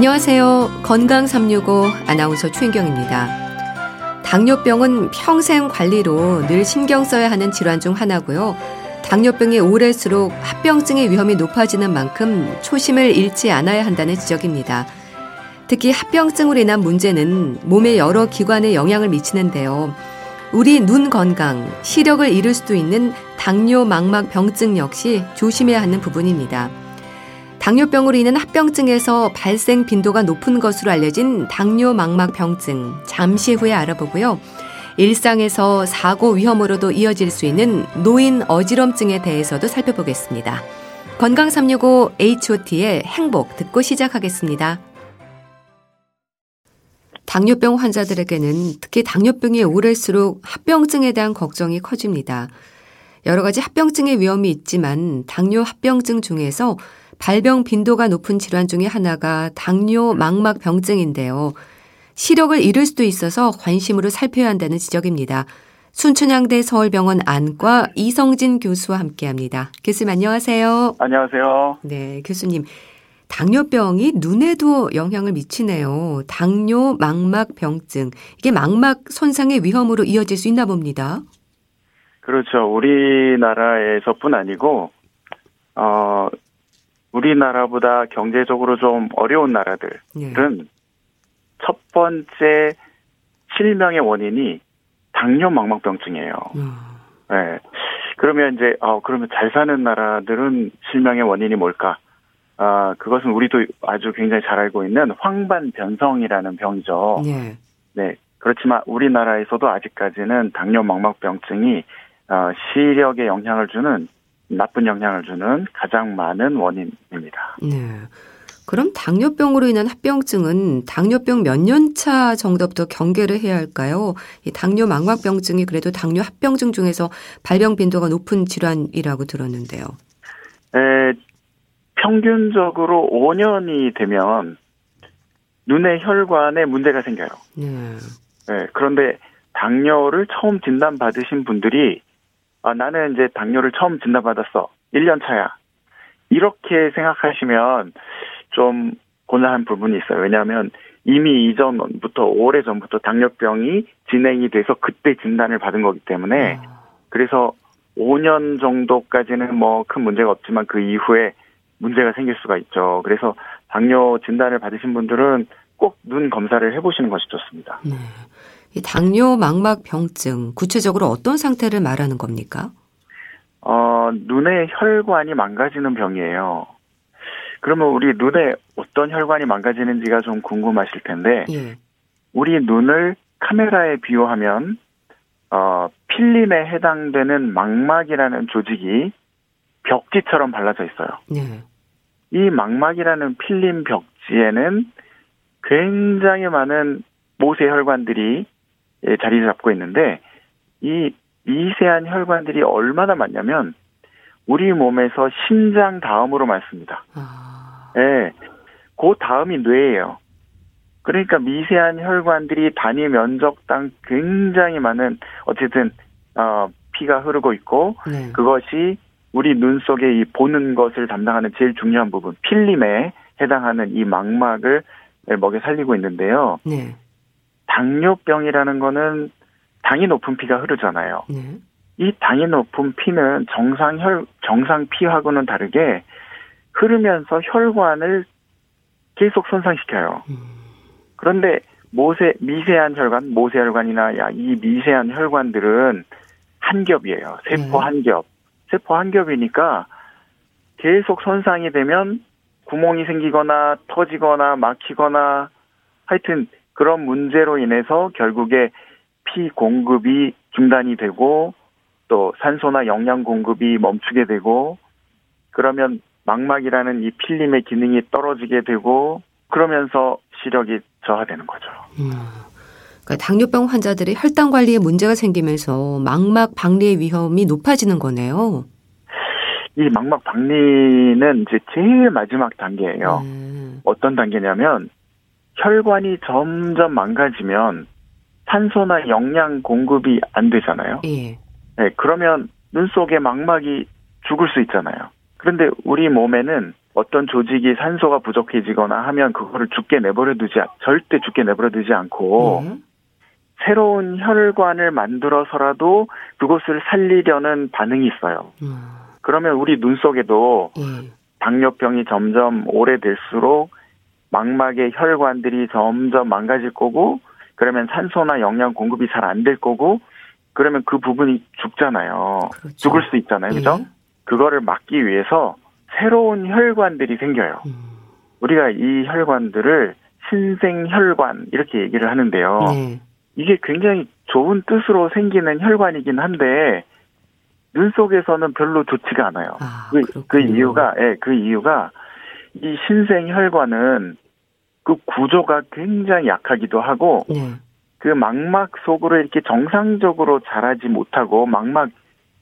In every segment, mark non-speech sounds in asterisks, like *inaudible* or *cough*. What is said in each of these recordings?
안녕하세요. 건강 365 아나운서 최인경입니다. 당뇨병은 평생 관리로 늘 신경 써야 하는 질환 중 하나고요. 당뇨병이 오래수록 합병증의 위험이 높아지는 만큼 초심을 잃지 않아야 한다는 지적입니다. 특히 합병증으로 인한 문제는 몸의 여러 기관에 영향을 미치는데요. 우리 눈 건강, 시력을 잃을 수도 있는 당뇨 망막 병증 역시 조심해야 하는 부분입니다. 당뇨병으로 인한 합병증에서 발생 빈도가 높은 것으로 알려진 당뇨 망막 병증 잠시 후에 알아보고요. 일상에서 사고 위험으로도 이어질 수 있는 노인 어지럼증에 대해서도 살펴보겠습니다. 건강 365 H.O.T의 행복 듣고 시작하겠습니다. 당뇨병 환자들에게는 특히 당뇨병이 오래수록 합병증에 대한 걱정이 커집니다. 여러 가지 합병증의 위험이 있지만 당뇨 합병증 중에서 발병 빈도가 높은 질환 중의 하나가 당뇨 망막 병증인데요. 시력을 잃을 수도 있어서 관심으로 살펴야 한다는 지적입니다. 순천향대 서울병원 안과 이성진 교수와 함께합니다. 교수님 안녕하세요. 안녕하세요. 네, 교수님. 당뇨병이 눈에도 영향을 미치네요. 당뇨 망막 병증. 이게 망막 손상의 위험으로 이어질 수 있나 봅니다. 그렇죠. 우리나라에서뿐 아니고 어 우리나라보다 경제적으로 좀 어려운 나라들은 네. 첫 번째 실명의 원인이 당뇨 망막병증이에요. 음. 네. 그러면 이제 어 그러면 잘 사는 나라들은 실명의 원인이 뭘까? 아, 그것은 우리도 아주 굉장히 잘 알고 있는 황반 변성이라는 병이죠. 네. 네. 그렇지만 우리나라에서도 아직까지는 당뇨 망막병증이 어, 시력에 영향을 주는 나쁜 영향을 주는 가장 많은 원인입니다. 네. 그럼 당뇨병으로 인한 합병증은 당뇨병 몇 년 차 정도부터 경계를 해야 할까요? 이 당뇨 망막병증이 그래도 당뇨 합병증 중에서 발병 빈도가 높은 질환이라고 들었는데요. 에, 평균적으로 5년이 되면 눈의 혈관에 문제가 생겨요. 네. 네. 그런데 당뇨를 처음 진단 받으신 분들이 아, 나는 이제 당뇨를 처음 진단받았어. 1년 차야. 이렇게 생각하시면 좀 곤란한 부분이 있어요. 왜냐하면 이미 이전부터 오래 전부터 당뇨병이 진행이 돼서 그때 진단을 받은 거기 때문에 아. 그래서 5년 정도까지는 뭐 큰 문제가 없지만 그 이후에 문제가 생길 수가 있죠. 그래서 당뇨 진단을 받으신 분들은 꼭 눈 검사를 해보시는 것이 좋습니다. 네. 이 당뇨 망막 병증 구체적으로 어떤 상태를 말하는 겁니까? 어, 눈의 혈관이 망가지는 병이에요. 그러면 우리 눈에 어떤 혈관이 망가지는지가 좀 궁금하실 텐데, 예. 우리 눈을 카메라에 비유하면, 어, 필름에 해당되는 망막이라는 조직이 벽지처럼 발라져 있어요. 네. 이 망막이라는 필름 벽지에는 굉장히 많은 모세 혈관들이 예, 자리 잡고 있는데 이 미세한 혈관들이 얼마나 많냐면 우리 몸에서 심장 다음으로 많습니다. 아. 예. 그 다음이 뇌예요. 그러니까 미세한 혈관들이 단위 면적당 굉장히 많은 어쨌든 어 피가 흐르고 있고 네. 그것이 우리 눈 속에 이 보는 것을 담당하는 제일 중요한 부분 필름에 해당하는 이 망막을 먹여 살리고 있는데요. 네. 당뇨병이라는 거는 당이 높은 피가 흐르잖아요. 네. 이 당이 높은 피는 정상 혈 정상 피하고는 다르게 흐르면서 혈관을 계속 손상시켜요. 음. 그런데 모세 미세한 혈관, 모세혈관이나 이 미세한 혈관들은 한 겹이에요. 세포 네. 한 겹. 세포 한 겹이니까 계속 손상이 되면 구멍이 생기거나 터지거나 막히거나 하여튼 그런 문제로 인해서 결국에 피 공급이 중단이 되고 또 산소나 영양 공급이 멈추게 되고 그러면 망막이라는 이 필름의 기능이 떨어지게 되고 그러면서 시력이 저하되는 거죠. 음. 그러니까 당뇨병 환자들의 혈당 관리에 문제가 생기면서 망막 박리의 위험이 높아지는 거네요. 이 망막 박리는 이제 제일 마지막 단계예요. 음. 어떤 단계냐면 혈관이 점점 망가지면 산소나 영양 공급이 안 되잖아요. 예. 네, 그러면 눈 속에 망막이 죽을 수 있잖아요. 그런데 우리 몸에는 어떤 조직이 산소가 부족해지거나 하면 그거를 죽게 내버려 두지 절대 죽게 내버려 두지 않고 네. 새로운 혈관을 만들어서라도 그곳을 살리려는 반응이 있어요. 음. 그러면 우리 눈 속에도 예. 당뇨병이 점점 오래될수록 망막의 혈관들이 점점 망가질 거고 그러면 산소나 영양 공급이 잘 안 될 거고 그러면 그 부분이 죽잖아요. 그렇죠. 죽을 수 있잖아요. 그죠? 예. 그거를 막기 위해서 새로운 혈관들이 생겨요. 음. 우리가 이 혈관들을 신생 혈관 이렇게 얘기를 하는데요. 네. 이게 굉장히 좋은 뜻으로 생기는 혈관이긴 한데 눈 속에서는 별로 좋지가 않아요. 아, 그, 그 이유가 예, 그 이유가 이 신생 혈관은 그 구조가 굉장히 약하기도 하고 네. 그 망막 속으로 이렇게 정상적으로 자라지 못하고 망막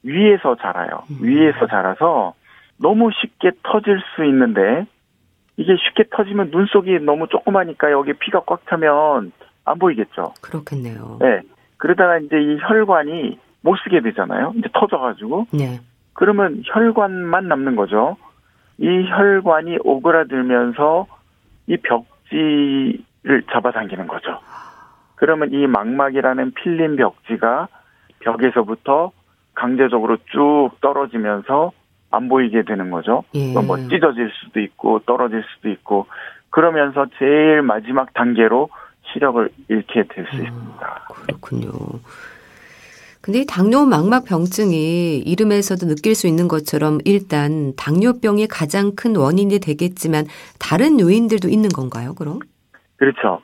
위에서 자라요. 음. 위에서 자라서 너무 쉽게 터질 수 있는데 이게 쉽게 터지면 눈 속이 너무 조그마니까 여기 피가 꽉 차면 안 보이겠죠. 그렇겠네요. 네. 그러다가 이제 이 혈관이 못 쓰게 되잖아요. 이제 터져가지고. 네. 그러면 혈관만 남는 거죠. 이 혈관이 오그라들면서 이 벽지를 잡아당기는 거죠. 그러면 이 망막이라는 필린 벽지가 벽에서부터 강제적으로 쭉 떨어지면서 안 보이게 되는 거죠. 예. 뭐 찢어질 수도 있고 떨어질 수도 있고 그러면서 제일 마지막 단계로 시력을 잃게 될수 음, 있습니다. 그렇군요. 근데 이 당뇨 망막 병증이 이름에서도 느낄 수 있는 것처럼 일단 당뇨병이 가장 큰 원인이 되겠지만 다른 요인들도 있는 건가요, 그럼? 그렇죠.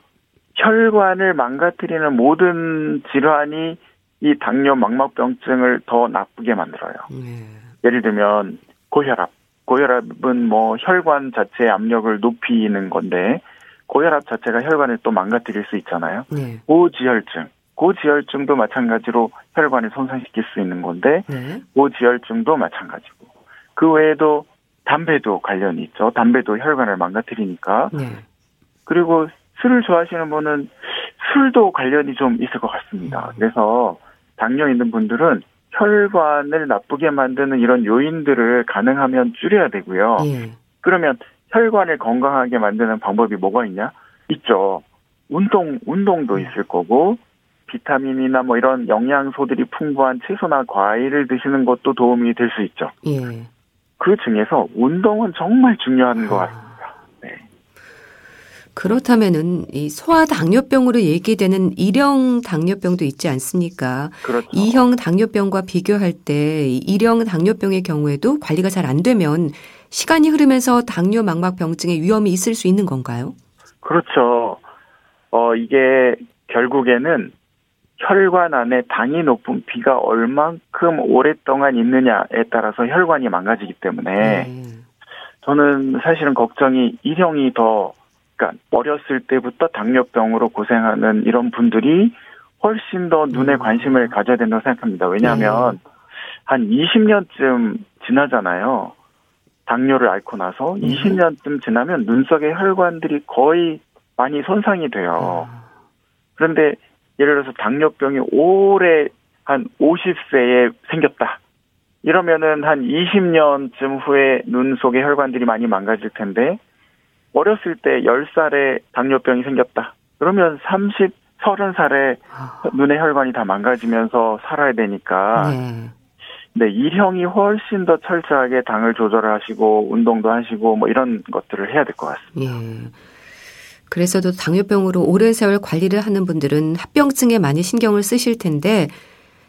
혈관을 망가뜨리는 모든 질환이 이 당뇨 망막병증을 더 나쁘게 만들어요. 네. 예를 들면 고혈압. 고혈압은 뭐 혈관 자체의 압력을 높이는 건데 고혈압 자체가 혈관을 또 망가뜨릴 수 있잖아요. 네. 고지혈증. 고지혈증도 마찬가지로 혈관을 손상시킬 수 있는 건데 네. 고지혈증도 마찬가지고 그 외에도 담배도 관련이 있죠. 담배도 혈관을 망가뜨리니까. 네. 그리고 술을 좋아하시는 분은 술도 관련이 좀 있을 것 같습니다. 음. 그래서 당뇨 있는 분들은 혈관을 나쁘게 만드는 이런 요인들을 가능하면 줄여야 되고요. 예. 그러면 혈관을 건강하게 만드는 방법이 뭐가 있냐? 있죠. 운동, 운동도 음. 있을 거고, 비타민이나 뭐 이런 영양소들이 풍부한 채소나 과일을 드시는 것도 도움이 될 수 있죠. 예. 그 중에서 운동은 정말 중요한 것 아. 같습니다. 그렇다면은 이 소아 당뇨병으로 얘기되는 일형 당뇨병도 있지 않습니까? 그렇죠. 이형 당뇨병과 비교할 때 일형 당뇨병의 경우에도 관리가 잘 안 되면 시간이 흐르면서 당뇨 망막 병증의 위험이 있을 수 있는 건가요? 그렇죠. 어 이게 결국에는 혈관 안에 당이 높은 비가 얼만큼 오랫동안 있느냐에 따라서 혈관이 망가지기 때문에 네. 저는 사실은 걱정이 일형이 더 그러니까 어렸을 때부터 당뇨병으로 고생하는 이런 분들이 훨씬 더 눈에 음. 관심을 가져야 된다고 생각합니다. 왜냐하면 네. 한 20년쯤 지나잖아요. 당뇨를 앓고 나서 20년쯤 음. 지나면 눈 속의 혈관들이 거의 많이 손상이 돼요. 아. 그런데 예를 들어서 당뇨병이 올해 한 50세에 생겼다. 이러면은 한 20년쯤 후에 눈 속의 혈관들이 많이 망가질 텐데 어렸을 때 10살에 당뇨병이 생겼다. 그러면 30, 30살에 아. 눈의 혈관이 다 망가지면서 살아야 되니까 네. 네, 일형이 훨씬 더 철저하게 당을 조절하시고 운동도 하시고 뭐 이런 것들을 해야 될 것 같습니다. 예. 그래서도 당뇨병으로 오랜 세월 관리를 하는 분들은 합병증에 많이 신경을 쓰실 텐데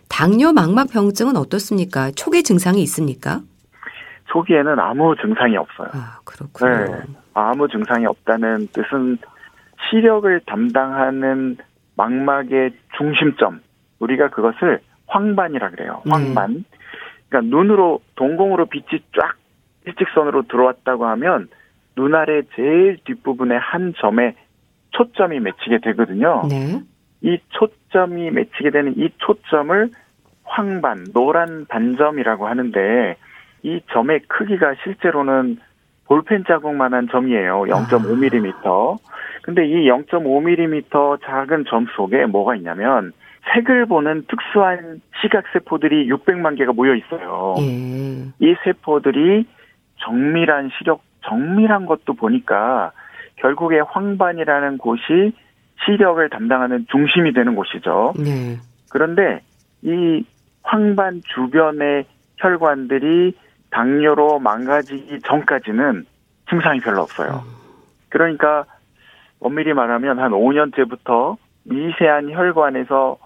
당뇨 망막 병증은 어떻습니까? 초기 증상이 있습니까? 초기에는 아무 증상이 없어요. 아, 그렇군요. 네. 아무 증상이 없다는 뜻은 시력을 담당하는 망막의 중심점 우리가 그것을 황반이라 그래요. 네. 황반. 음. 그러니까 눈으로 동공으로 빛이 쫙 일직선으로 들어왔다고 하면 눈 아래 제일 뒷부분에 한 점에 초점이 맺히게 되거든요. 네. 이 초점이 맺히게 되는 이 초점을 황반, 노란 반점이라고 하는데 이 점의 크기가 실제로는 볼펜 자국만한 점이에요. 0.5mm. 아. 근데 이 0.5mm 작은 점 속에 뭐가 있냐면 색을 보는 특수한 시각 세포들이 600만 개가 모여 있어요. 예. 이 세포들이 정밀한 시력 정밀한 것도 보니까 결국에 황반이라는 곳이 시력을 담당하는 중심이 되는 곳이죠. 네. 그런데 이 황반 주변의 혈관들이 당뇨로 망가지기 전까지는 증상이 별로 없어요. 음. 그러니까 엄밀히 말하면 한 5년째부터 미세한 혈관에서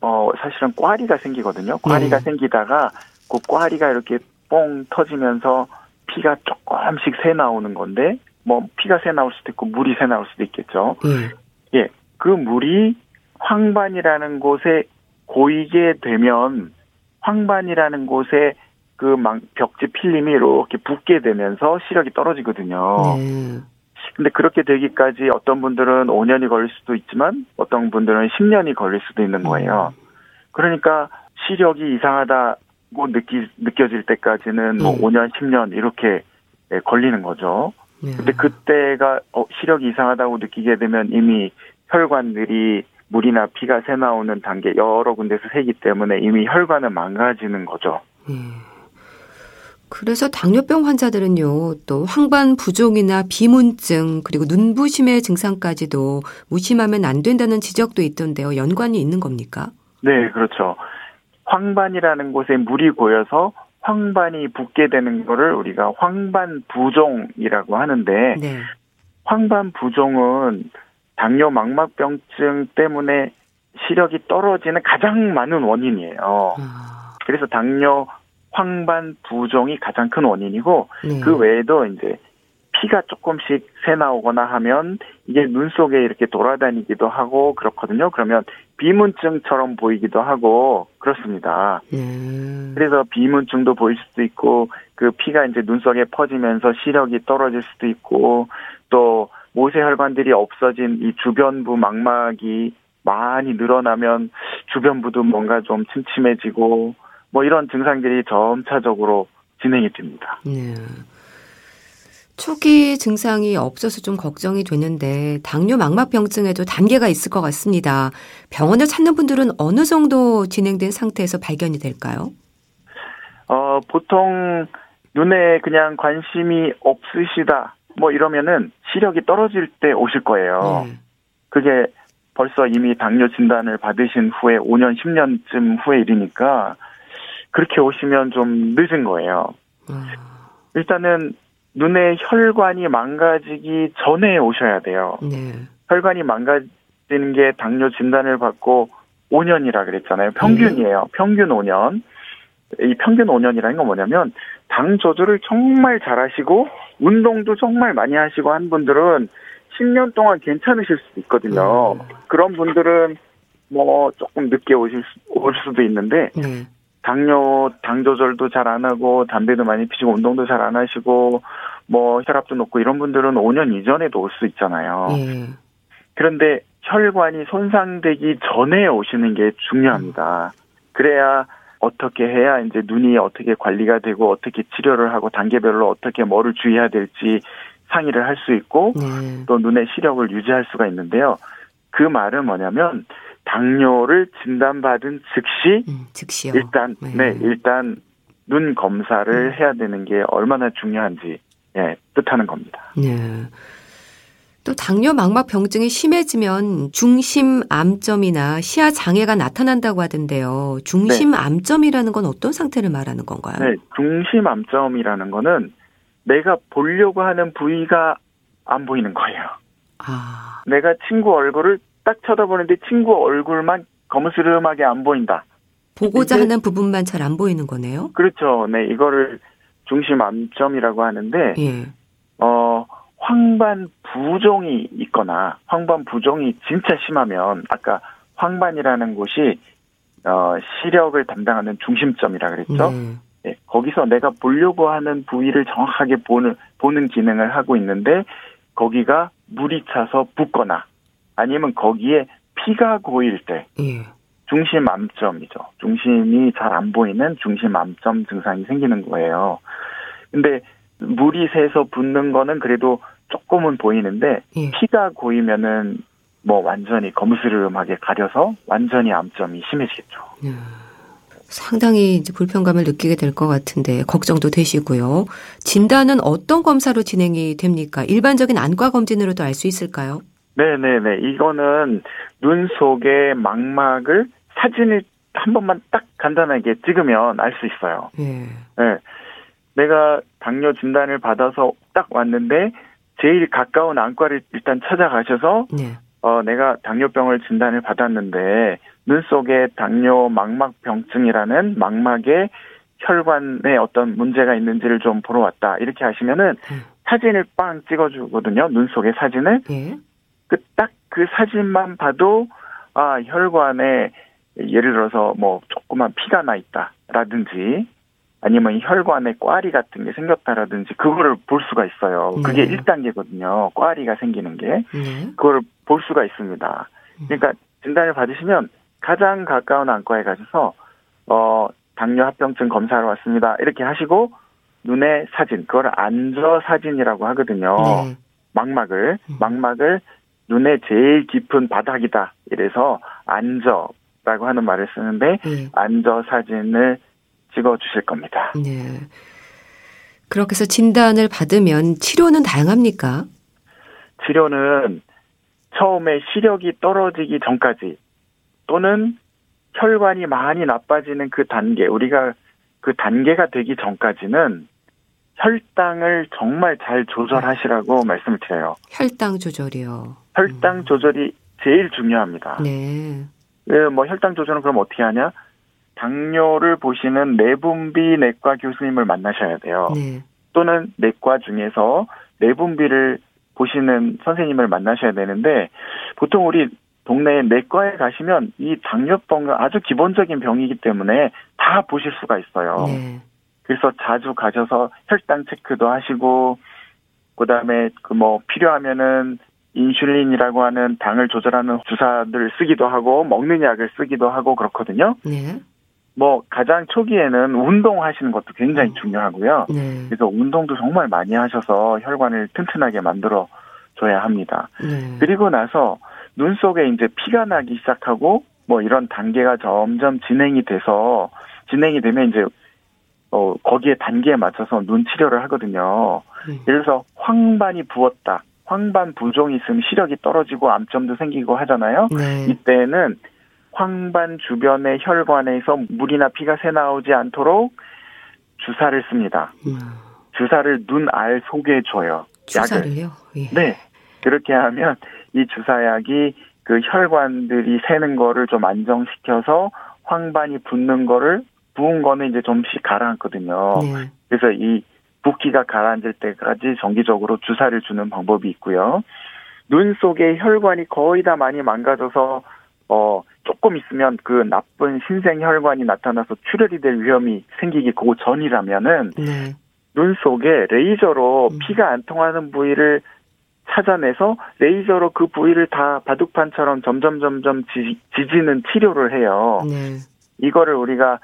어 사실은 꽈리가 생기거든요. 꽈리가 네. 생기다가 그 꽈리가 이렇게 뽕 터지면서 피가 조금씩 새 나오는 건데 뭐 피가 새 나올 수도 있고 물이 새 나올 수도 있겠죠. 네. 예. 그 물이 황반이라는 곳에 고이게 되면 황반이라는 곳에 그 벽지 필름이 이렇게 붓게 되면서 시력이 떨어지거든요. 네. 근데 그렇게 되기까지 어떤 분들은 5년이 걸릴 수도 있지만 어떤 분들은 10년이 걸릴 수도 있는 거예요. 음. 그러니까 시력이 이상하다 고 느끼, 느껴질 때까지는 뭐 5년, 10년 이렇게 예, 걸리는 거죠. 네. 근데 그때가 어, 시력이 이상하다고 느끼게 되면 이미 혈관들이 물이나 피가 새 나오는 단계 여러 군데서 새기 때문에 이미 혈관은 망가지는 거죠. 음. 그래서 당뇨병 환자들은요, 또 황반 부종이나 비문증, 그리고 눈부심의 증상까지도 무심하면 안 된다는 지적도 있던데요. 연관이 있는 겁니까? 네, 그렇죠. 황반이라는 곳에 물이 고여서 황반이 붓게 되는 거를 우리가 황반 부종이라고 하는데, 네. 황반 부종은 당뇨 망막병증 때문에 시력이 떨어지는 가장 많은 원인이에요. 아. 그래서 당뇨 황반 부종이 가장 큰 원인이고 네. 그 외에도 이제 피가 조금씩 새 나오거나 하면 이게 눈 속에 이렇게 돌아다니기도 하고 그렇거든요. 그러면 비문증처럼 보이기도 하고 그렇습니다. 음. 그래서 비문증도 보일 수도 있고 그 피가 이제 눈 속에 퍼지면서 시력이 떨어질 수도 있고 또 모세혈관들이 없어진 이 주변부 망막이 많이 늘어나면 주변부도 뭔가 좀 침침해지고 뭐 이런 증상들이 점차적으로 진행이 됩니다. 네. 초기 증상이 없어서 좀 걱정이 되는데 당뇨 망막병증에도 단계가 있을 것 같습니다. 병원을 찾는 분들은 어느 정도 진행된 상태에서 발견이 될까요? 어, 보통 눈에 그냥 관심이 없으시다 뭐 이러면은 시력이 떨어질 때 오실 거예요. 네. 그게 벌써 이미 당뇨 진단을 받으신 후에 5년, 10년쯤 후의 일이니까 그렇게 오시면 좀 늦은 거예요. 음. 일단은 눈의 혈관이 망가지기 전에 오셔야 돼요. 네. 혈관이 망가지는 게 당뇨 진단을 받고 5년이라 그랬잖아요. 평균이에요. 네. 평균 5년. 이 평균 5년이라는 건 뭐냐면 당 조절을 정말 잘하시고 운동도 정말 많이 하시고 한 분들은 10년 동안 괜찮으실 수도 있거든요. 음. 그런 분들은 뭐 조금 늦게 오실 수, 올 수도 있는데 네. 당뇨 당 조절도 잘 안 하고 담배도 많이 피시고 운동도 잘 안 하시고 뭐 혈압도 높고 이런 분들은 5년 이전에도 올 수 있잖아요. 네. 그런데 혈관이 손상되기 전에 오시는 게 중요합니다. 그래야 어떻게 해야 이제 눈이 어떻게 관리가 되고 어떻게 치료를 하고 단계별로 어떻게 뭐를 주의해야 될지 상의를 할 수 있고 네. 또 눈의 시력을 유지할 수가 있는데요. 그 말은 뭐냐면 당뇨를 진단받은 즉시 음, 즉시요. 일단 네. 네. 일단 눈 검사를 음. 해야 되는 게 얼마나 중요한지 예, 뜻하는 겁니다. 네. 또 당뇨 망막 병증이 심해지면 중심 암점이나 시야 장애가 나타난다고 하던데요. 중심 네. 암점이라는 건 어떤 상태를 말하는 건가요? 네, 중심 암점이라는 거는 내가 보려고 하는 부위가 안 보이는 거예요. 아. 내가 친구 얼굴을 딱 쳐다보는데 친구 얼굴만 거무스름하게 안 보인다. 보고자 하는 부분만 잘 안 보이는 거네요. 그렇죠. 네, 이거를 중심 암점이라고 하는데 예. 어 황반 부종이 있거나 황반 부종이 진짜 심하면 아까 황반이라는 곳이 어 시력을 담당하는 중심점이라 그랬죠. 네. 네, 거기서 내가 보려고 하는 부위를 정확하게 보는 보는 기능을 하고 있는데 거기가 물이 차서 붓거나 아니면 거기에 피가 고일 때 예. 중심 암점이죠. 중심이 잘 안 보이는 중심 암점 증상이 생기는 거예요. 근데 물이 새서 붓는 거는 그래도 조금은 보이는데 예. 피가 고이면은 뭐 완전히 검스름하게 가려서 완전히 암점이 심해지겠죠. 예. 상당히 이제 불편감을 느끼게 될 것 같은데 걱정도 되시고요. 진단은 어떤 검사로 진행이 됩니까? 일반적인 안과 검진으로도 알 수 있을까요? 네네네. 이거는 눈 속의 망막을 사진을 한 번만 딱 간단하게 찍으면 알 수 있어요. 예. 네. 내가 당뇨 진단을 받아서 딱 왔는데 제일 가까운 안과를 일단 찾아가셔서 네. 어 내가 당뇨병을 진단을 받았는데 눈 속에 당뇨 망막병증이라는 망막에 혈관에 어떤 문제가 있는지를 좀 보러 왔다 이렇게 하시면은 음. 사진을 빵 찍어주거든요 눈 속의 사진을 예. 그딱그 그 사진만 봐도 아 혈관에 예를 들어서 뭐 조그만 피가 나 있다라든지 아니면 혈관에 꽈리 같은 게 생겼다라든지 그거를 볼 수가 있어요. 그게 네. 1단계거든요. 꽈리가 생기는 게. 네. 그걸 볼 수가 있습니다. 그러니까 진단을 받으시면 가장 가까운 안과에 가셔서 어 당뇨 합병증 검사하러 왔습니다. 이렇게 하시고 눈의 사진, 그걸 안저 사진이라고 하거든요. 네. 망막을 음. 망막을 눈의 제일 깊은 바닥이다. 이래서 안저라고 하는 말을 쓰는데 네. 안저 사진을 찍어 주실 겁니다. 네. 그렇게 해서 진단을 받으면 치료는 다양합니까? 치료는 처음에 시력이 떨어지기 전까지 또는 혈관이 많이 나빠지는 그 단계, 우리가 그 단계가 되기 전까지는 혈당을 정말 잘 조절하시라고 말씀을 드려요. 혈당 조절이요. 혈당 음. 조절이 제일 중요합니다. 네. 네. 뭐 혈당 조절은 그럼 어떻게 하냐? 당뇨를 보시는 내분비 내과 교수님을 만나셔야 돼요. 네. 또는 내과 중에서 내분비를 보시는 선생님을 만나셔야 되는데 보통 우리 동네 내과에 가시면 이 당뇨병은 아주 기본적인 병이기 때문에 다 보실 수가 있어요. 네. 그래서 자주 가셔서 혈당 체크도 하시고 그다음에 그 뭐 필요하면은 인슐린이라고 하는 당을 조절하는 주사들 쓰기도 하고 먹는 약을 쓰기도 하고 그렇거든요. 네. 뭐 가장 초기에는 운동하시는 것도 굉장히 음. 중요하고요. 네. 그래서 운동도 정말 많이 하셔서 혈관을 튼튼하게 만들어 줘야 합니다. 네. 그리고 나서 눈 속에 이제 피가 나기 시작하고 뭐 이런 단계가 점점 진행이 돼서 진행이 되면 이제 어 거기에 단계에 맞춰서 눈 치료를 하거든요. 네. 예를 들어서 황반이 부었다. 황반 부종이 있으면 시력이 떨어지고 암점도 생기고 하잖아요. 네. 이때는 황반 주변의 혈관에서 물이나 피가 새 나오지 않도록 주사를 씁니다. 음. 주사를 눈 알 속에 줘요. 주사를요? 예. 네. 그렇게 하면 이 주사약이 그 혈관들이 새는 거를 좀 안정시켜서 황반이 붓는 거를 부은 거는 이제 좀씩 가라앉거든요. 네. 그래서 이 붓기가 가라앉을 때까지 정기적으로 주사를 주는 방법이 있고요. 눈 속에 혈관이 거의 다 많이 망가져서 어 조금 있으면 그 나쁜 신생 혈관이 나타나서 출혈이 될 위험이 생기기 그 전이라면은 네. 눈 속에 레이저로 음. 피가 안 통하는 부위를 찾아내서 레이저로 그 부위를 다 바둑판처럼 점점 점점 지, 지는 치료를 해요. 네. 이거를 우리가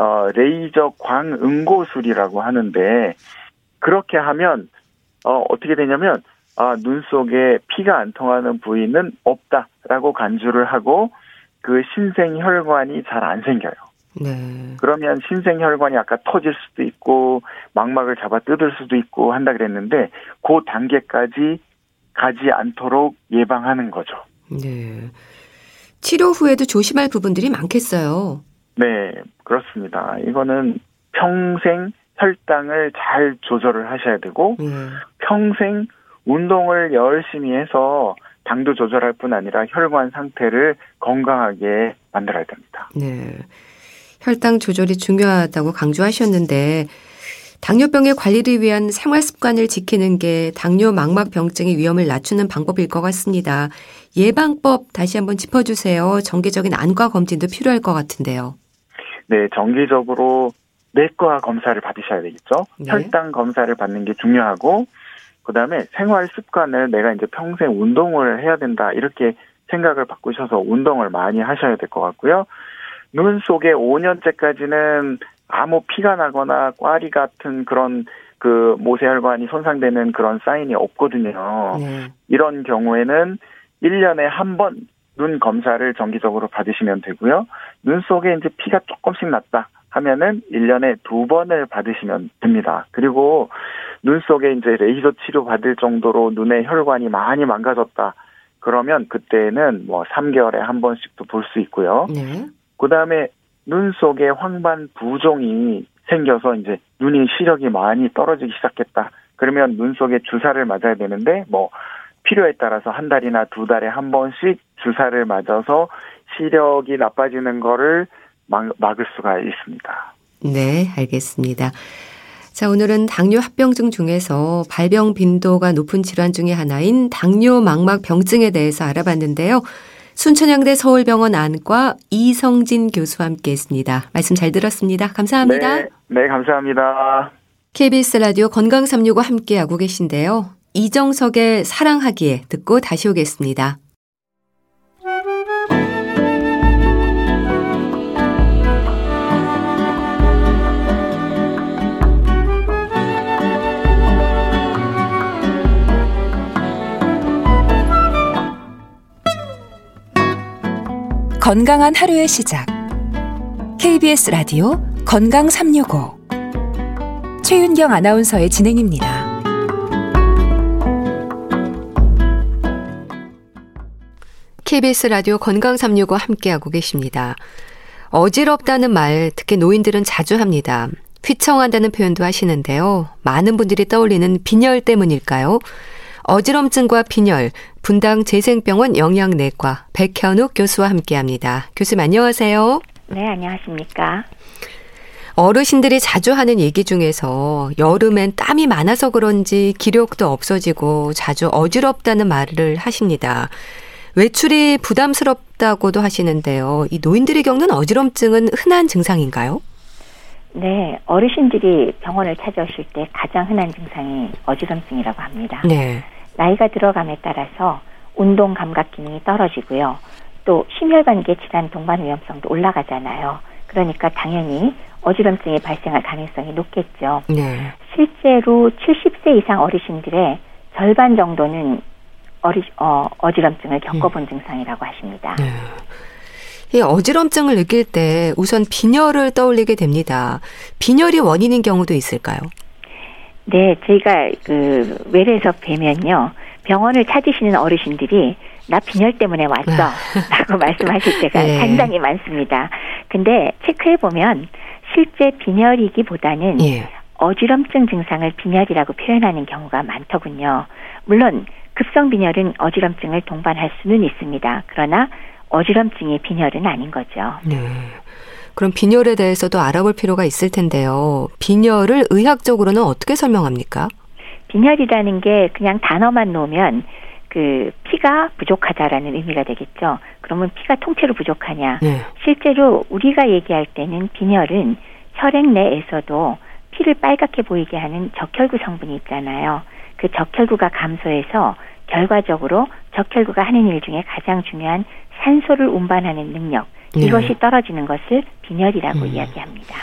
어 레이저 광응고술이라고 하는데 그렇게 하면 어 어떻게 되냐면 아, 눈 속에 피가 안 통하는 부위는 없다라고 간주를 하고 그 신생 혈관이 잘 안 생겨요. 네. 그러면 신생 혈관이 아까 터질 수도 있고 망막을 잡아 뜯을 수도 있고 한다 그랬는데 그 단계까지 가지 않도록 예방하는 거죠. 네. 치료 후에도 조심할 부분들이 많겠어요. 네, 그렇습니다. 이거는 평생 혈당을 잘 조절을 하셔야 되고 네. 평생 운동을 열심히 해서 당도 조절할 뿐 아니라 혈관 상태를 건강하게 만들어야 됩니다. 네. 혈당 조절이 중요하다고 강조하셨는데 당뇨병의 관리를 위한 생활 습관을 지키는 게 당뇨 망막 병증의 위험을 낮추는 방법일 것 같습니다. 예방법 다시 한번 짚어주세요. 정기적인 안과 검진도 필요할 것 같은데요. 네, 정기적으로 내과 검사를 받으셔야 되겠죠. 네. 혈당 검사를 받는 게 중요하고 그 다음에 생활 습관을 내가 이제 평생 운동을 해야 된다 이렇게 생각을 바꾸셔서 운동을 많이 하셔야 될 것 같고요. 눈 속에 5년째까지는 아무 피가 나거나 꽈리 같은 그런 그 모세혈관이 손상되는 그런 사인이 없거든요. 네. 이런 경우에는 1년에 한 번 눈 검사를 정기적으로 받으시면 되고요. 눈 속에 이제 피가 조금씩 났다 하면은 1년에 두 번을 받으시면 됩니다. 그리고 눈 속에 이제 레이저 치료 받을 정도로 눈의 혈관이 많이 망가졌다. 그러면 그때는 뭐 3개월에 한 번씩도 볼 수 있고요. 네. 그 다음에 눈 속에 황반 부종이 생겨서 이제 눈이 시력이 많이 떨어지기 시작했다. 그러면 눈 속에 주사를 맞아야 되는데 뭐 필요에 따라서 한 달이나 두 달에 한 번씩 주사를 맞아서 시력이 나빠지는 거를 막, 막을 수가 있습니다. 네, 알겠습니다. 자, 오늘은 당뇨 합병증 중에서 발병 빈도가 높은 질환 중의 하나인 당뇨 망막 병증에 대해서 알아봤는데요. 순천향대 서울병원 안과 이성진 교수와 함께 했습니다. 말씀 잘 들었습니다. 감사합니다. 네, 네 감사합니다. KBS 라디오 건강 365 함께하고 계신데요. 이정석의 사랑하기에 듣고 다시 오겠습니다. 건강한 하루의 시작. KBS 라디오 건강 365. 최윤경 아나운서의 진행입니다. KBS 라디오 건강 365 함께하고 계십니다. 어지럽다는 말 특히 노인들은 자주 합니다. 휘청한다는 표현도 하시는데요. 많은 분들이 떠올리는 빈혈 때문일까요? 어지럼증과 빈혈, 분당 재생병원 영양내과 백현욱 교수와 함께합니다. 교수님 안녕하세요. 네, 안녕하십니까. 어르신들이 자주 하는 얘기 중에서 여름엔 땀이 많아서 그런지 기력도 없어지고 자주 어지럽다는 말을 하십니다. 외출이 부담스럽다고도 하시는데요. 이 노인들이 겪는 어지럼증은 흔한 증상인가요? 네, 어르신들이 병원을 찾아오실 때 가장 흔한 증상이 어지럼증이라고 합니다. 네. 나이가 들어감에 따라서 운동 감각 기능이 떨어지고요. 또 심혈관계 질환 동반 위험성도 올라가잖아요. 그러니까 당연히 어지럼증이 발생할 가능성이 높겠죠. 네. 실제로 70세 이상 어르신들의 절반 정도는 어리, 어, 어지럼증을 겪어본 음. 증상이라고 하십니다. 네. 이 어지럼증을 느낄 때 우선 빈혈을 떠올리게 됩니다. 빈혈이 원인인 경우도 있을까요? 네, 저희가 그 외래에서 뵈면요. 병원을 찾으시는 어르신들이 나 빈혈 때문에 왔어. 아. 라고 *laughs* 말씀하실 때가 네. 상당히 많습니다. 근데 체크해 보면 실제 빈혈이기보다는 예. 어지럼증 증상을 빈혈이라고 표현하는 경우가 많더군요. 물론 급성 빈혈은 어지럼증을 동반할 수는 있습니다. 그러나 어지럼증이 빈혈은 아닌 거죠. 네. 그럼 빈혈에 대해서도 알아볼 필요가 있을 텐데요. 빈혈을 의학적으로는 어떻게 설명합니까? 빈혈이라는 게 그냥 단어만 놓으면 그 피가 부족하다라는 의미가 되겠죠. 그러면 피가 통째로 부족하냐? 네. 실제로 우리가 얘기할 때는 빈혈은 혈액 내에서도 피를 빨갛게 보이게 하는 적혈구 성분이 있잖아요. 그 적혈구가 감소해서 결과적으로 적혈구가 하는 일 중에 가장 중요한 산소를 운반하는 능력 네. 이것이 떨어지는 것을 빈혈이라고 음. 이야기합니다.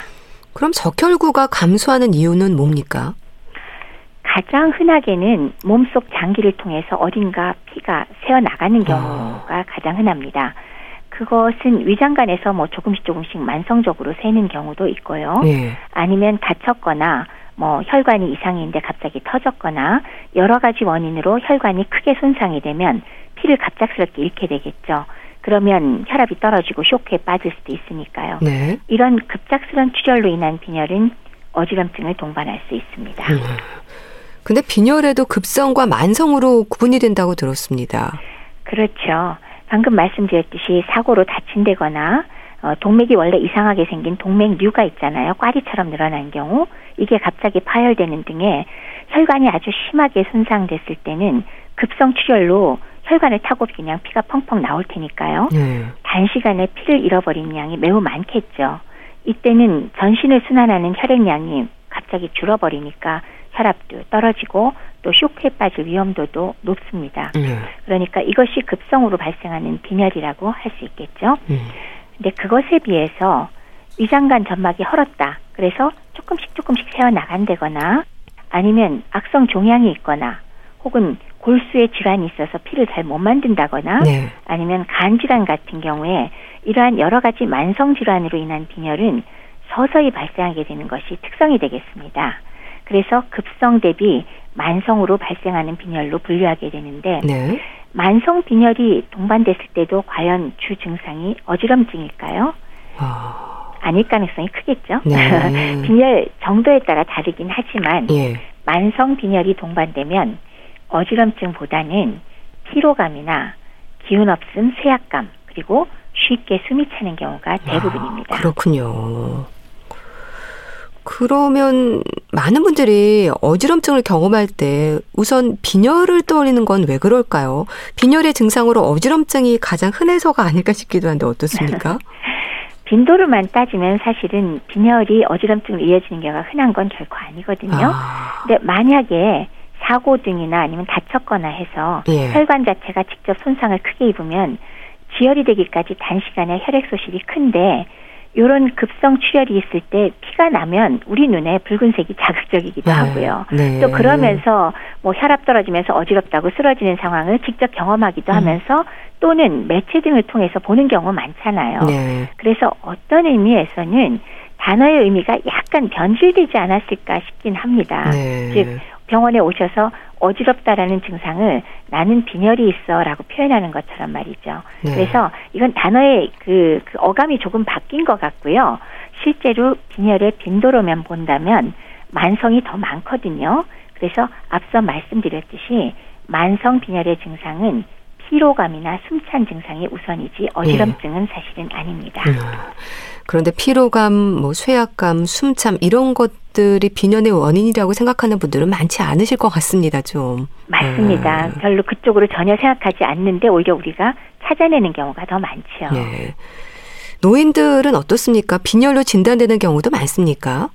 그럼 적혈구가 감소하는 이유는 뭡니까? 가장 흔하게는 몸속 장기를 통해서 어딘가 피가 새어 나가는 경우가 아. 가장 흔합니다. 그것은 위장관에서 뭐 조금씩 조금씩 만성적으로 새는 경우도 있고요. 네. 아니면 다쳤거나 뭐 혈관이 이상인데 갑자기 터졌거나 여러 가지 원인으로 혈관이 크게 손상이 되면 피를 갑작스럽게 잃게 되겠죠. 그러면 혈압이 떨어지고 쇼크에 빠질 수도 있으니까요. 네. 이런 급작스러운 출혈로 인한 빈혈은 어지럼증을 동반할 수 있습니다. 음. 근데 빈혈에도 급성과 만성으로 구분이 된다고 들었습니다. 그렇죠. 방금 말씀드렸듯이 사고로 다친다거나 어, 동맥이 원래 이상하게 생긴 동맥류가 있잖아요. 꽈리처럼 늘어난 경우 이게 갑자기 파열되는 등의 혈관이 아주 심하게 손상됐을 때는 급성 출혈로 혈관을 타고 그냥 피가 펑펑 나올 테니까요. 네. 단시간에 피를 잃어버린 양이 매우 많겠죠. 이때는 전신을 순환하는 혈액량이 갑자기 줄어버리니까 혈압도 떨어지고 또 쇼크에 빠질 위험도도 높습니다. 네. 그러니까 이것이 급성으로 발생하는 빈혈이라고 할 수 있겠죠. 네. 근데 그것에 비해서 위장관 점막이 헐었다. 그래서 조금씩 조금씩 새어 나간다거나 아니면 악성 종양이 있거나 혹은 골수에 질환이 있어서 피를 잘 못 만든다거나 네. 아니면 간 질환 같은 경우에 이러한 여러 가지 만성 질환으로 인한 빈혈은 서서히 발생하게 되는 것이 특성이 되겠습니다. 그래서 급성 대비 만성으로 발생하는 빈혈로 분류하게 되는데 네. 만성 빈혈이 동반됐을 때도 과연 주 증상이 어지럼증일까요? 아... 아닐 가능성이 크겠죠. 네. *laughs* 빈혈 정도에 따라 다르긴 하지만 예. 만성 빈혈이 동반되면 어지럼증보다는 피로감이나 기운 없음, 쇠약감 그리고 쉽게 숨이 차는 경우가 대부분입니다. 아, 그렇군요. 그러면 많은 분들이 어지럼증을 경험할 때 우선 빈혈을 떠올리는 건 왜 그럴까요? 빈혈의 증상으로 어지럼증이 가장 흔해서가 아닐까 싶기도 한데 어떻습니까? *laughs* 빈도로만 따지면 사실은 빈혈이 어지럼증을 이어지는 경우가 흔한 건 결코 아니거든요. 아. 근데 만약에 사고 등이나 아니면 다쳤거나 해서 예. 혈관 자체가 직접 손상을 크게 입으면 지혈이 되기까지 단시간에 혈액 소실이 큰데 이런 급성 출혈이 있을 때 피가 나면 우리 눈에 붉은색이 자극적이기도 네. 하고요. 네. 또 그러면서 뭐 혈압 떨어지면서 어지럽다고 쓰러지는 상황을 직접 경험하기도 음. 하면서 또는 매체 등을 통해서 보는 경우 많잖아요. 네. 그래서 어떤 의미에서는 단어의 의미가 약간 변질되지 않았을까 싶긴 합니다. 네. 즉 병원에 오셔서 어지럽다라는 증상을 나는 빈혈이 있어라고 표현하는 것처럼 말이죠. 네. 그래서 이건 단어의 그, 그 어감이 조금 바뀐 것 같고요. 실제로 빈혈의 빈도로만 본다면 만성이 더 많거든요. 그래서 앞서 말씀드렸듯이 만성 빈혈의 증상은 피로감이나 숨찬 증상이 우선이지 어지럼증은 네. 사실은 아닙니다. 음. 그런데 피로감, 뭐 쇠약감, 숨참 이런 것들이 비년의 원인이라고 생각하는 분들은 많지 않으실 것 같습니다, 좀. 맞습니다. 음. 별로 그쪽으로 전혀 생각하지 않는데 오히려 우리가 찾아내는 경우가 더 많죠. 네. 노인들은 어떻습니까? 빈혈로 진단되는 경우도 많습니까?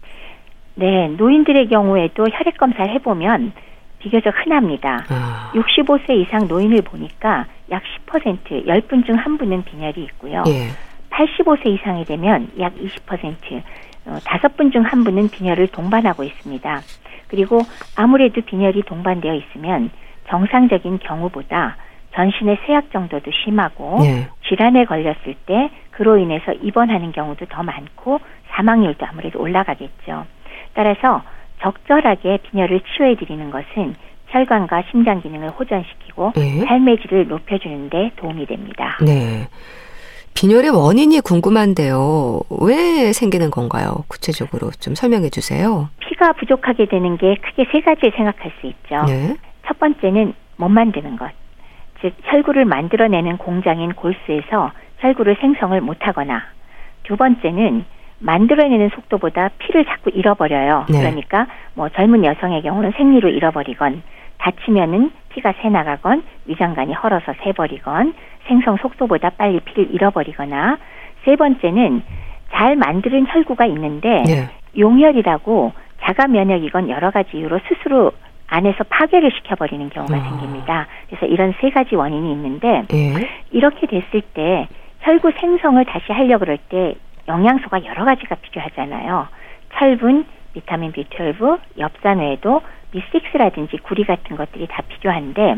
네, 노인들의 경우에도 혈액 검사를 해보면 비교적 흔합니다. 아. 65세 이상 노인을 보니까 약 10%, 10분 중 한 분은 빈혈이 있고요. 예. 85세 이상이 되면 약 20%, 어, 5분 중 한 분은 빈혈을 동반하고 있습니다. 그리고 아무래도 빈혈이 동반되어 있으면 정상적인 경우보다 전신의 쇠약 정도도 심하고 네. 질환에 걸렸을 때 그로 인해서 입원하는 경우도 더 많고 사망률도 아무래도 올라가겠죠. 따라서 적절하게 빈혈을 치료해 드리는 것은 혈관과 심장 기능을 호전시키고 네. 삶의 질을 높여주는데 도움이 됩니다. 네. 빈혈의 원인이 궁금한데요. 왜 생기는 건가요? 구체적으로 좀 설명해 주세요. 피가 부족하게 되는 게 크게 세 가지 생각할 수 있죠. 네. 첫 번째는 못 만드는 것. 즉, 혈구를 만들어내는 공장인 골수에서 혈구를 생성을 못하거나 두 번째는 만들어내는 속도보다 피를 자꾸 잃어버려요. 네. 그러니까 뭐 젊은 여성의 경우는 생리로 잃어버리건 다치면은 피가 새 나가건 위장관이 헐어서 새버리건 생성 속도보다 빨리 피를 잃어버리거나 세 번째는 잘 만드는 혈구가 있는데 네. 용혈이라고 자가 면역이건 여러 가지 이유로 스스로 안에서 파괴를 시켜버리는 경우가 어. 생깁니다. 그래서 이런 세 가지 원인이 있는데 네. 이렇게 됐을 때 혈구 생성을 다시 하려 그럴 때 영양소가 여러 가지가 필요하잖아요. 철분, 비타민 B12, 엽산 외에도 B6라든지 구리 같은 것들이 다 필요한데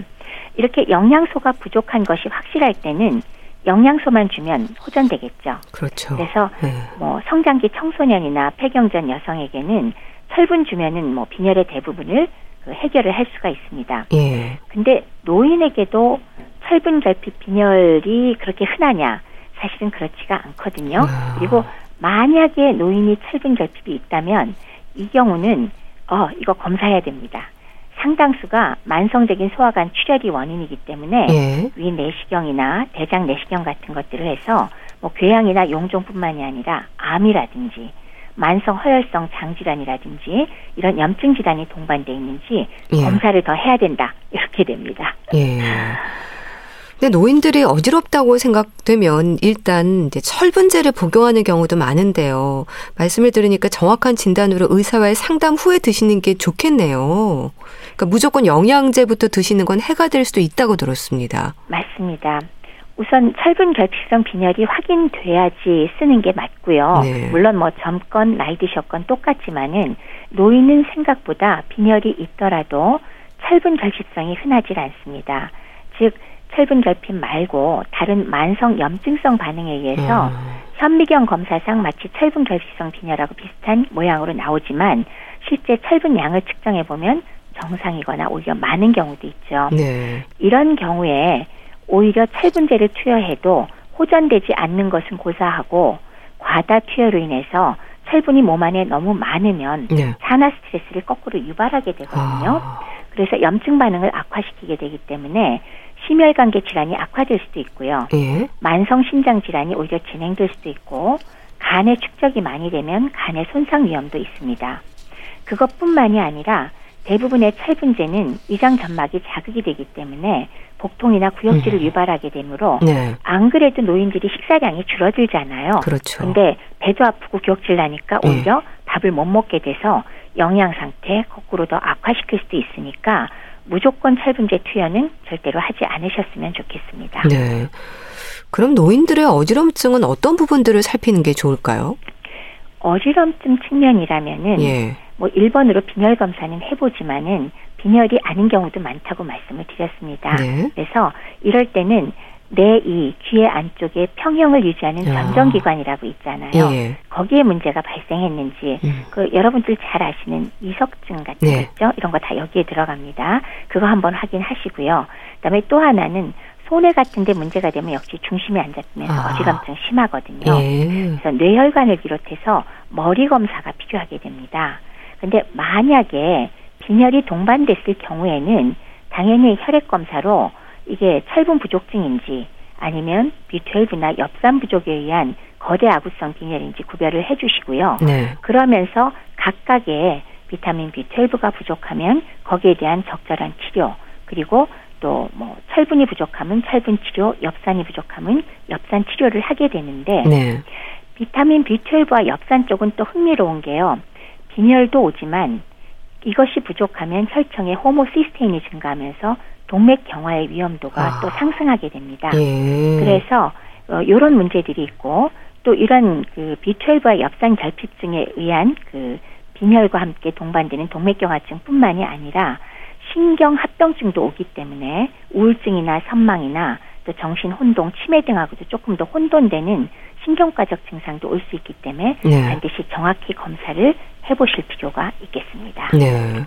이렇게 영양소가 부족한 것이 확실할 때는 영양소만 주면 호전되겠죠. 그렇죠. 그래서 네. 뭐 성장기 청소년이나 폐경전 여성에게는 철분 주면은 뭐 빈혈의 대부분을 그 해결을 할 수가 있습니다. 예. 근데 노인에게도 철분 결핍 빈혈이 그렇게 흔하냐? 사실은 그렇지가 않거든요. 아. 그리고 만약에 노인이 철분 결핍이 있다면 이 경우는 어 이거 검사해야 됩니다. 상당수가 만성적인 소화관 출혈이 원인이기 때문에 예. 위 내시경이나 대장 내시경 같은 것들을 해서 뭐 궤양이나 용종뿐만이 아니라 암이라든지 만성 허혈성 장질환이라든지 이런 염증 질환이 동반돼 있는지 예. 검사를 더 해야 된다 이렇게 됩니다. 예. 근데 노인들이 어지럽다고 생각되면 일단 이제 철분제를 복용하는 경우도 많은데요. 말씀을 들으니까 정확한 진단으로 의사와의 상담 후에 드시는 게 좋겠네요. 그러니까 무조건 영양제부터 드시는 건 해가 될 수도 있다고 들었습니다. 맞습니다. 우선 철분 결핍성 빈혈이 확인돼야지 쓰는 게 맞고요. 네. 물론 뭐 젊건 나이 드셨건 똑같지만은 노인은 생각보다 빈혈이 있더라도 철분 결핍성이 흔하지 않습니다. 즉 철분 결핍 말고 다른 만성 염증성 반응에 의해서 음. 현미경 검사상 마치 철분 결핍성 빈혈하고 비슷한 모양으로 나오지만 실제 철분 양을 측정해 보면 정상이거나 오히려 많은 경우도 있죠. 네. 이런 경우에 오히려 철분제를 투여해도 호전되지 않는 것은 고사하고 과다 투여로 인해서 철분이 몸 안에 너무 많으면 네. 산화 스트레스를 거꾸로 유발하게 되거든요. 아. 그래서 염증 반응을 악화시키게 되기 때문에 심혈관계 질환이 악화될 수도 있고요. 예. 만성 신장 질환이 오히려 진행될 수도 있고 간의 축적이 많이 되면 간의 손상 위험도 있습니다. 그것뿐만이 아니라 대부분의 철분제는 위장 점막이 자극이 되기 때문에 복통이나 구역질을 음. 유발하게 되므로 네. 안 그래도 노인들이 식사량이 줄어들잖아요. 그렇죠. 근데 배도 아프고 구역질 나니까 네. 오히려 네. 밥을 못 먹게 돼서 영양 상태 거꾸로 더 악화시킬 수도 있으니까 무조건 철분제 투여는 절대로 하지 않으셨으면 좋겠습니다. 네. 그럼 노인들의 어지럼증은 어떤 부분들을 살피는 게 좋을까요? 어지럼증 측면이라면은 예. 뭐 1번으로 빈혈 검사는 해보지만은 빈혈이 아닌 경우도 많다고 말씀을 드렸습니다. 네. 그래서 이럴 때는 내이 귀의 안쪽에 평형을 유지하는 전정기관이라고 있잖아요. 예. 거기에 문제가 발생했는지 음. 그 여러분들 잘 아시는 이석증 같은 네. 거 있죠? 이런 거 다 여기에 들어갑니다. 그거 한번 확인하시고요. 그 다음에 또 하나는 손해 같은데 문제가 되면 역시 중심이 안 잡히면서 아. 어지럼증 심하거든요. 예. 그래서 뇌혈관을 비롯해서 머리 검사가 필요하게 됩니다. 근데 만약에 빈혈이 동반됐을 경우에는 당연히 혈액 검사로 이게 철분 부족증인지 아니면 B12나 엽산 부족에 의한 거대 아구성 빈혈인지 구별을 해주시고요. 네. 그러면서 각각의 비타민 B12가 부족하면 거기에 대한 적절한 치료 그리고 또 뭐 철분이 부족하면 철분 치료, 엽산이 부족하면 엽산 치료를 하게 되는데 네. 비타민 B12와 엽산 쪽은 또 흥미로운 게요. 빈혈도 오지만 이것이 부족하면 혈청의 호모시스테인이 증가하면서 동맥 경화의 위험도가 아. 또 상승하게 됩니다. 예. 그래서 어, 이런 문제들이 있고 또 이런 그 B12와 엽산 결핍증에 의한 그 빈혈과 함께 동반되는 동맥경화증뿐만이 아니라 신경 합병증도 오기 때문에 우울증이나 선망이나 또 정신 혼동, 치매 등하고도 조금 더 혼돈되는 신경과적 증상도 올 수 있기 때문에 네. 반드시 정확히 검사를 해보실 필요가 있겠습니다. 네.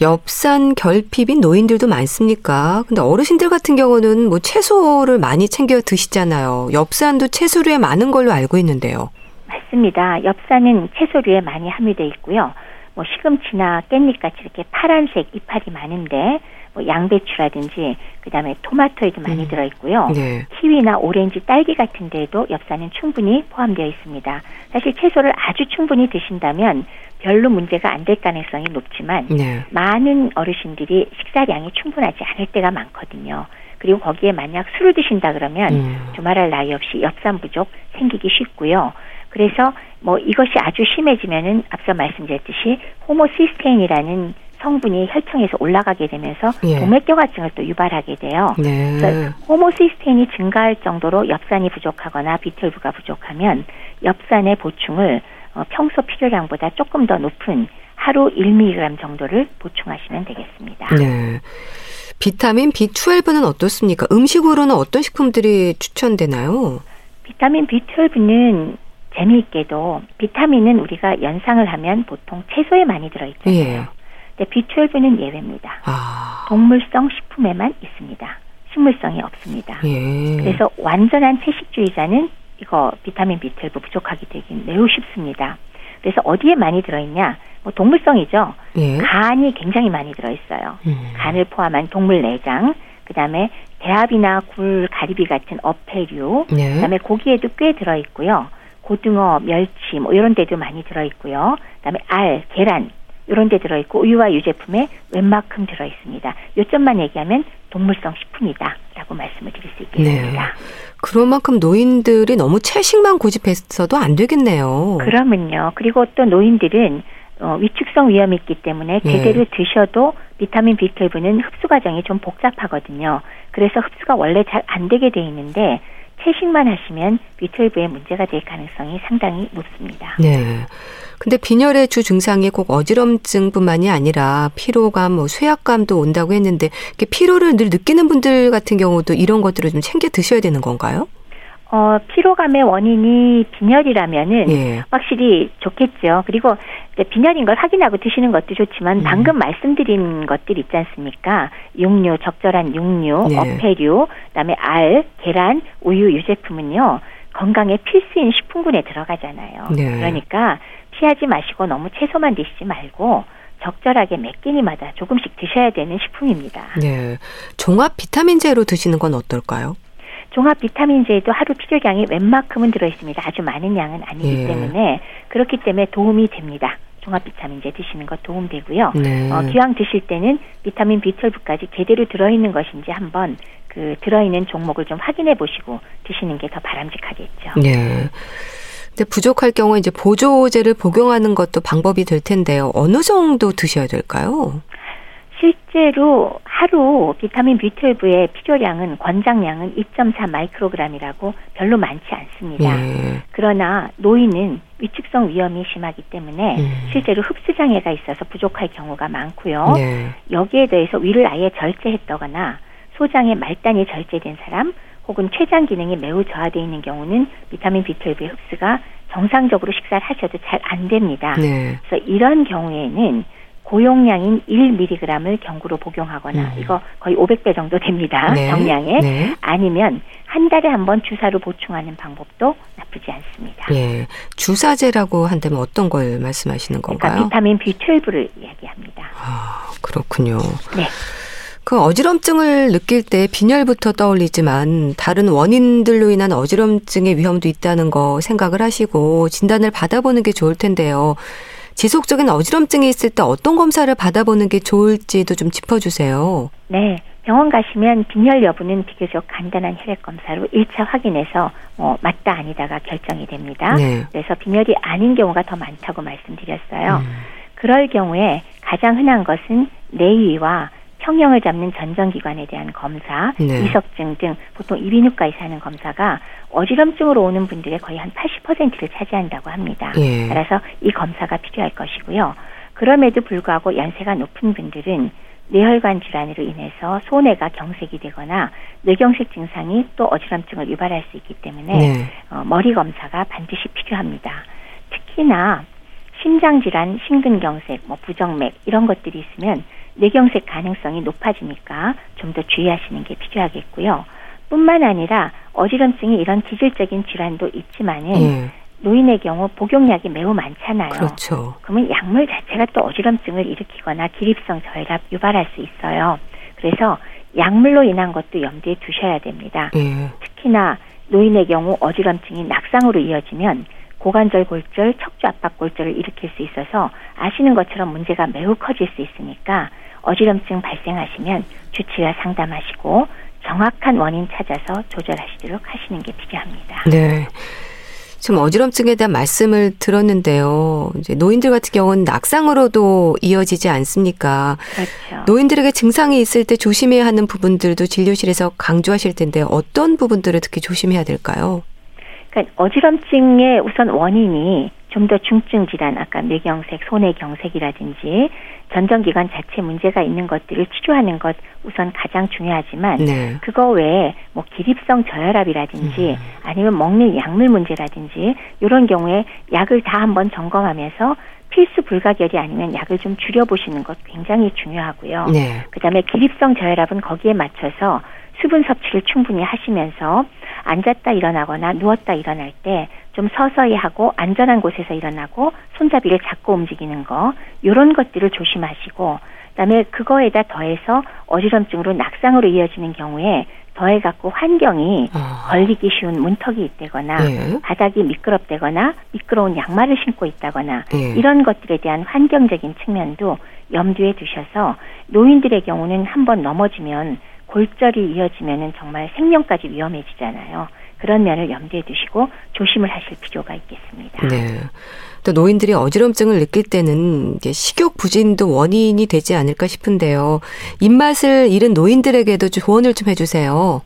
엽산 결핍인 노인들도 많습니까? 근데 어르신들 같은 경우는 뭐 채소를 많이 챙겨 드시잖아요. 엽산도 채소류에 많은 걸로 알고 있는데요. 맞습니다. 엽산은 채소류에 많이 함유돼 있고요. 뭐 시금치나 깻잎 같이 이렇게 파란색 이파리 많은데 뭐 양배추라든지 그다음에 토마토에도 많이 음. 들어 있고요. 네. 키위나 오렌지, 딸기 같은 데에도 엽산은 충분히 포함되어 있습니다. 사실 채소를 아주 충분히 드신다면 별로 문제가 안 될 가능성이 높지만 네. 많은 어르신들이 식사량이 충분하지 않을 때가 많거든요. 그리고 거기에 만약 술을 드신다 그러면 음. 두말할 나위 없이 엽산 부족 생기기 쉽고요. 그래서 뭐 이것이 아주 심해지면은 앞서 말씀드렸듯이 호모시스테인이라는 성분이 혈청에서 올라가게 되면서 예. 동맥경화증을 또 유발하게 돼요. 네. 그래서 호모시스테인이 증가할 정도로 엽산이 부족하거나 비틀브가 부족하면 엽산의 보충을 어, 평소 필요량보다 조금 더 높은 하루 1mg 정도를 보충하시면 되겠습니다. 네. 비타민 B12는 어떻습니까? 음식으로는 어떤 식품들이 추천되나요? 비타민 B12는 재미있게도 비타민은 우리가 연상을 하면 보통 채소에 많이 들어있잖아요. 예. 근데 B12는 예외입니다. 아. 동물성 식품에만 있습니다. 식물성이 없습니다. 예. 그래서 완전한 채식주의자는 이거 비타민 B12 부족하게 되긴 매우 쉽습니다. 그래서 어디에 많이 들어있냐? 뭐 동물성이죠. 예. 간이 굉장히 많이 들어있어요. 음. 간을 포함한 동물 내장, 그 다음에 대합이나 굴, 가리비 같은 어패류, 예. 그 다음에 고기에도 꽤 들어있고요. 고등어, 멸치, 뭐 이런 데도 많이 들어있고요. 그 다음에 알, 계란, 이런 데 들어있고 우유와 유제품에 웬만큼 들어있습니다. 요점만 얘기하면 동물성 식품이다 라고 말씀을 드릴 수 있겠습니다. 네. 그런 만큼 노인들이 너무 채식만 고집했어도 안 되겠네요. 그러면요. 그리고 또 노인들은 어, 위축성 위험이 있기 때문에 네. 제대로 네. 드셔도 비타민 B12는 흡수 과정이 좀 복잡하거든요. 그래서 흡수가 원래 잘 안 되게 돼 있는데 채식만 하시면 B12에 문제가 될 가능성이 상당히 높습니다. 네. 근데 빈혈의 주 증상이 꼭 어지럼증뿐만이 아니라 피로감, 뭐 쇠약감도 온다고 했는데 피로를 늘 느끼는 분들 같은 경우도 이런 것들을 좀 챙겨 드셔야 되는 건가요? 어, 피로감의 원인이 빈혈이라면은 예. 확실히 좋겠죠. 그리고 빈혈인 걸 확인하고 드시는 것도 좋지만 음. 방금 말씀드린 것들 있지 않습니까? 육류, 적절한 육류, 네. 어패류, 그다음에 알, 계란, 우유, 유제품은요. 건강에 필수인 식품군에 들어가잖아요. 네. 그러니까 피하지 마시고 너무 채소만 드시지 말고 적절하게 몇 끼니마다 조금씩 드셔야 되는 식품입니다. 네. 종합 비타민제로 드시는 건 어떨까요? 종합 비타민제에도 하루 필요량이 웬만큼은 들어있습니다. 아주 많은 양은 아니기 예. 때문에 그렇기 때문에 도움이 됩니다. 종합 비타민제 드시는 것 도움 되고요. 네. 어, 기왕 드실 때는 비타민 B12까지 제대로 들어있는 것인지 한번 그 들어있는 종목을 좀 확인해 보시고 드시는 게 더 바람직하겠죠. 네. 근데 부족할 경우에 이제 보조제를 복용하는 것도 방법이 될 텐데요. 어느 정도 드셔야 될까요? 실제로 하루 비타민 B12의 필요량은 권장량은 2.4 마이크로그램이라고 별로 많지 않습니다. 예. 그러나 노인은 위축성 위험이 심하기 때문에 음. 실제로 흡수 장애가 있어서 부족할 경우가 많고요. 네. 여기에 대해서 위를 아예 절제했다거나 소장의 말단이 절제된 사람 혹은 췌장 기능이 매우 저하되어 있는 경우는 비타민 B12의 흡수가 정상적으로 식사를 하셔도 잘 안 됩니다. 네. 그래서 이런 경우에는 고용량인 1mg을 경구로 복용하거나 음. 이거 거의 500배 정도 됩니다. 네. 정량에 네. 아니면 한 달에 한 번 주사로 보충하는 방법도 나쁘지 않습니다. 예. 주사제라고 한다면 어떤 걸 말씀하시는 건가요? 그러니까 비타민 B12를 이야기합니다. 아, 그렇군요. 네. 그 어지럼증을 느낄 때 빈혈부터 떠올리지만 다른 원인들로 인한 어지럼증의 위험도 있다는 거 생각을 하시고 진단을 받아보는 게 좋을 텐데요. 지속적인 어지럼증이 있을 때 어떤 검사를 받아보는 게 좋을지도 좀 짚어주세요. 네. 병원 가시면 빈혈 여부는 비교적 간단한 혈액 검사로 1차 확인해서 뭐 맞다 아니다가 결정이 됩니다. 네. 그래서 빈혈이 아닌 경우가 더 많다고 말씀드렸어요. 음. 그럴 경우에 가장 흔한 것은 내위와 평형을 잡는 전정기관에 대한 검사, 네. 이석증 등 보통 이비인후과에서 하는 검사가 어지럼증으로 오는 분들의 거의 한 80%를 차지한다고 합니다. 예. 따라서 이 검사가 필요할 것이고요. 그럼에도 불구하고 연세가 높은 분들은 뇌혈관 질환으로 인해서 소뇌가 경색이 되거나 뇌경색 증상이 또 어지럼증을 유발할 수 있기 때문에 네. 어, 머리 검사가 반드시 필요합니다. 특히나 심장 질환, 심근경색, 뭐 부정맥 이런 것들이 있으면 뇌경색 가능성이 높아지니까 좀 더 주의하시는 게 필요하겠고요. 뿐만 아니라 어지럼증이 이런 기질적인 질환도 있지만은 예. 노인의 경우 복용약이 매우 많잖아요. 그렇죠. 그러면 약물 자체가 또 어지럼증을 일으키거나 기립성 저혈압 유발할 수 있어요. 그래서 약물로 인한 것도 염두에 두셔야 됩니다. 예. 특히나 노인의 경우 어지럼증이 낙상으로 이어지면 고관절 골절, 척추 압박 골절을 일으킬 수 있어서 아시는 것처럼 문제가 매우 커질 수 있으니까 어지럼증 발생하시면 주치와 상담하시고 정확한 원인 찾아서 조절하시도록 하시는 게 필요합니다. 네. 지금 어지럼증에 대한 말씀을 들었는데요. 이제 노인들 같은 경우는 낙상으로도 이어지지 않습니까? 그렇죠. 노인들에게 증상이 있을 때 조심해야 하는 부분들도 진료실에서 강조하실 텐데 어떤 부분들을 특히 조심해야 될까요? 그러니까 어지럼증의 우선 원인이 좀 더 중증 질환, 아까 뇌경색, 소뇌경색이라든지 전정기관 자체 문제가 있는 것들을 치료하는 것 우선 가장 중요하지만 네. 그거 외에 뭐 기립성 저혈압이라든지 음. 아니면 먹는 약물 문제라든지 이런 경우에 약을 다 한번 점검하면서 필수 불가결이 아니면 약을 좀 줄여보시는 것 굉장히 중요하고요. 네. 그 다음에 기립성 저혈압은 거기에 맞춰서 수분 섭취를 충분히 하시면서 앉았다 일어나거나 누웠다 일어날 때 좀 서서히 하고 안전한 곳에서 일어나고 손잡이를 잡고 움직이는 거 이런 것들을 조심하시고 그다음에 그거에다 더해서 어지럼증으로 낙상으로 이어지는 경우에 더해갖고 환경이 아. 걸리기 쉬운 문턱이 있다거나 예. 바닥이 미끄럽다거나 미끄러운 양말을 신고 있다거나 예. 이런 것들에 대한 환경적인 측면도 염두에 두셔서 노인들의 경우는 한번 넘어지면 골절이 이어지면은 정말 생명까지 위험해지잖아요. 그런 면을 염두에 두시고 조심을 하실 필요가 있겠습니다. 네. 또 노인들이 어지럼증을 느낄 때는 식욕 부진도 원인이 되지 않을까 싶은데요. 입맛을 잃은 노인들에게도 조언을 좀 해주세요.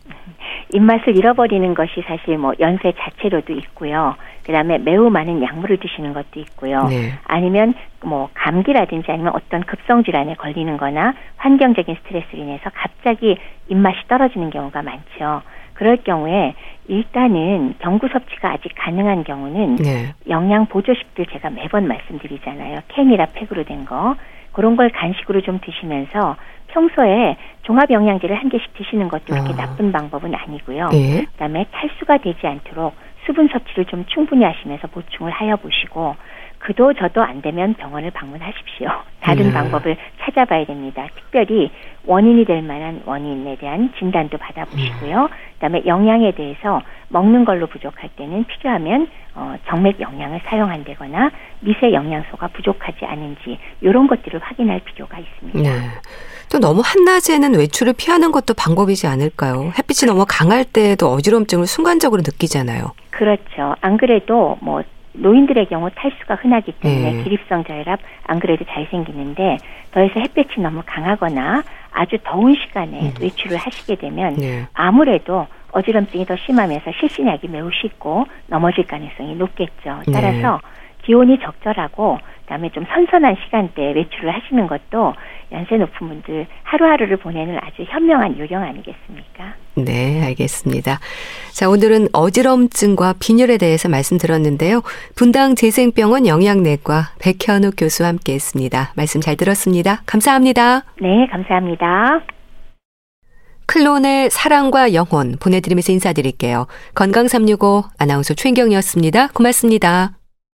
입맛을 잃어버리는 것이 사실 뭐 연세 자체로도 있고요. 그다음에 매우 많은 약물을 드시는 것도 있고요. 네. 아니면 뭐 감기라든지 아니면 어떤 급성 질환에 걸리는 거나 환경적인 스트레스로 인해서 갑자기 입맛이 떨어지는 경우가 많죠. 그럴 경우에 일단은 경구 섭취가 아직 가능한 경우는 네. 영양 보조식들 제가 매번 말씀드리잖아요. 캔이라 팩으로 된 거. 그런 걸 간식으로 좀 드시면서 평소에 종합 영양제를 한 개씩 드시는 것도 그렇게 어. 나쁜 방법은 아니고요. 예. 그다음에 탈수가 되지 않도록 수분 섭취를 좀 충분히 하시면서 보충을 하여 보시고 그도 저도 안 되면 병원을 방문하십시오. 다른 네. 방법을 찾아봐야 됩니다. 특별히 원인이 될 만한 원인에 대한 진단도 받아보시고요. 그다음에 영양에 대해서 먹는 걸로 부족할 때는 필요하면 어, 정맥 영양을 사용한다거나 미세 영양소가 부족하지 않은지 이런 것들을 확인할 필요가 있습니다. 네. 또 너무 한낮에는 외출을 피하는 것도 방법이지 않을까요? 햇빛이 너무 강할 때에도 어지럼증을 순간적으로 느끼잖아요. 그렇죠. 안 그래도 뭐 노인들의 경우 탈수가 흔하기 때문에 네. 기립성 저혈압 안 그래도 잘 생기는데 더해서 햇볕이 너무 강하거나 아주 더운 시간에 음. 외출을 하시게 되면 네. 아무래도 어지럼증이 더 심하면서 실신약이 매우 쉽고 넘어질 가능성이 높겠죠. 네. 따라서 네. 기온이 적절하고 그다음에 좀 선선한 시간대에 외출을 하시는 것도 연세 높은 분들 하루하루를 보내는 아주 현명한 요령 아니겠습니까? 네, 알겠습니다. 자, 오늘은 어지럼증과 빈혈에 대해서 말씀드렸는데요. 분당 재생병원 영양내과 백현욱 교수와 함께 했습니다. 말씀 잘 들었습니다. 감사합니다. 네, 감사합니다. 클론의 사랑과 영혼 보내드리면서 인사드릴게요. 건강365 아나운서 최인경이었습니다. 고맙습니다.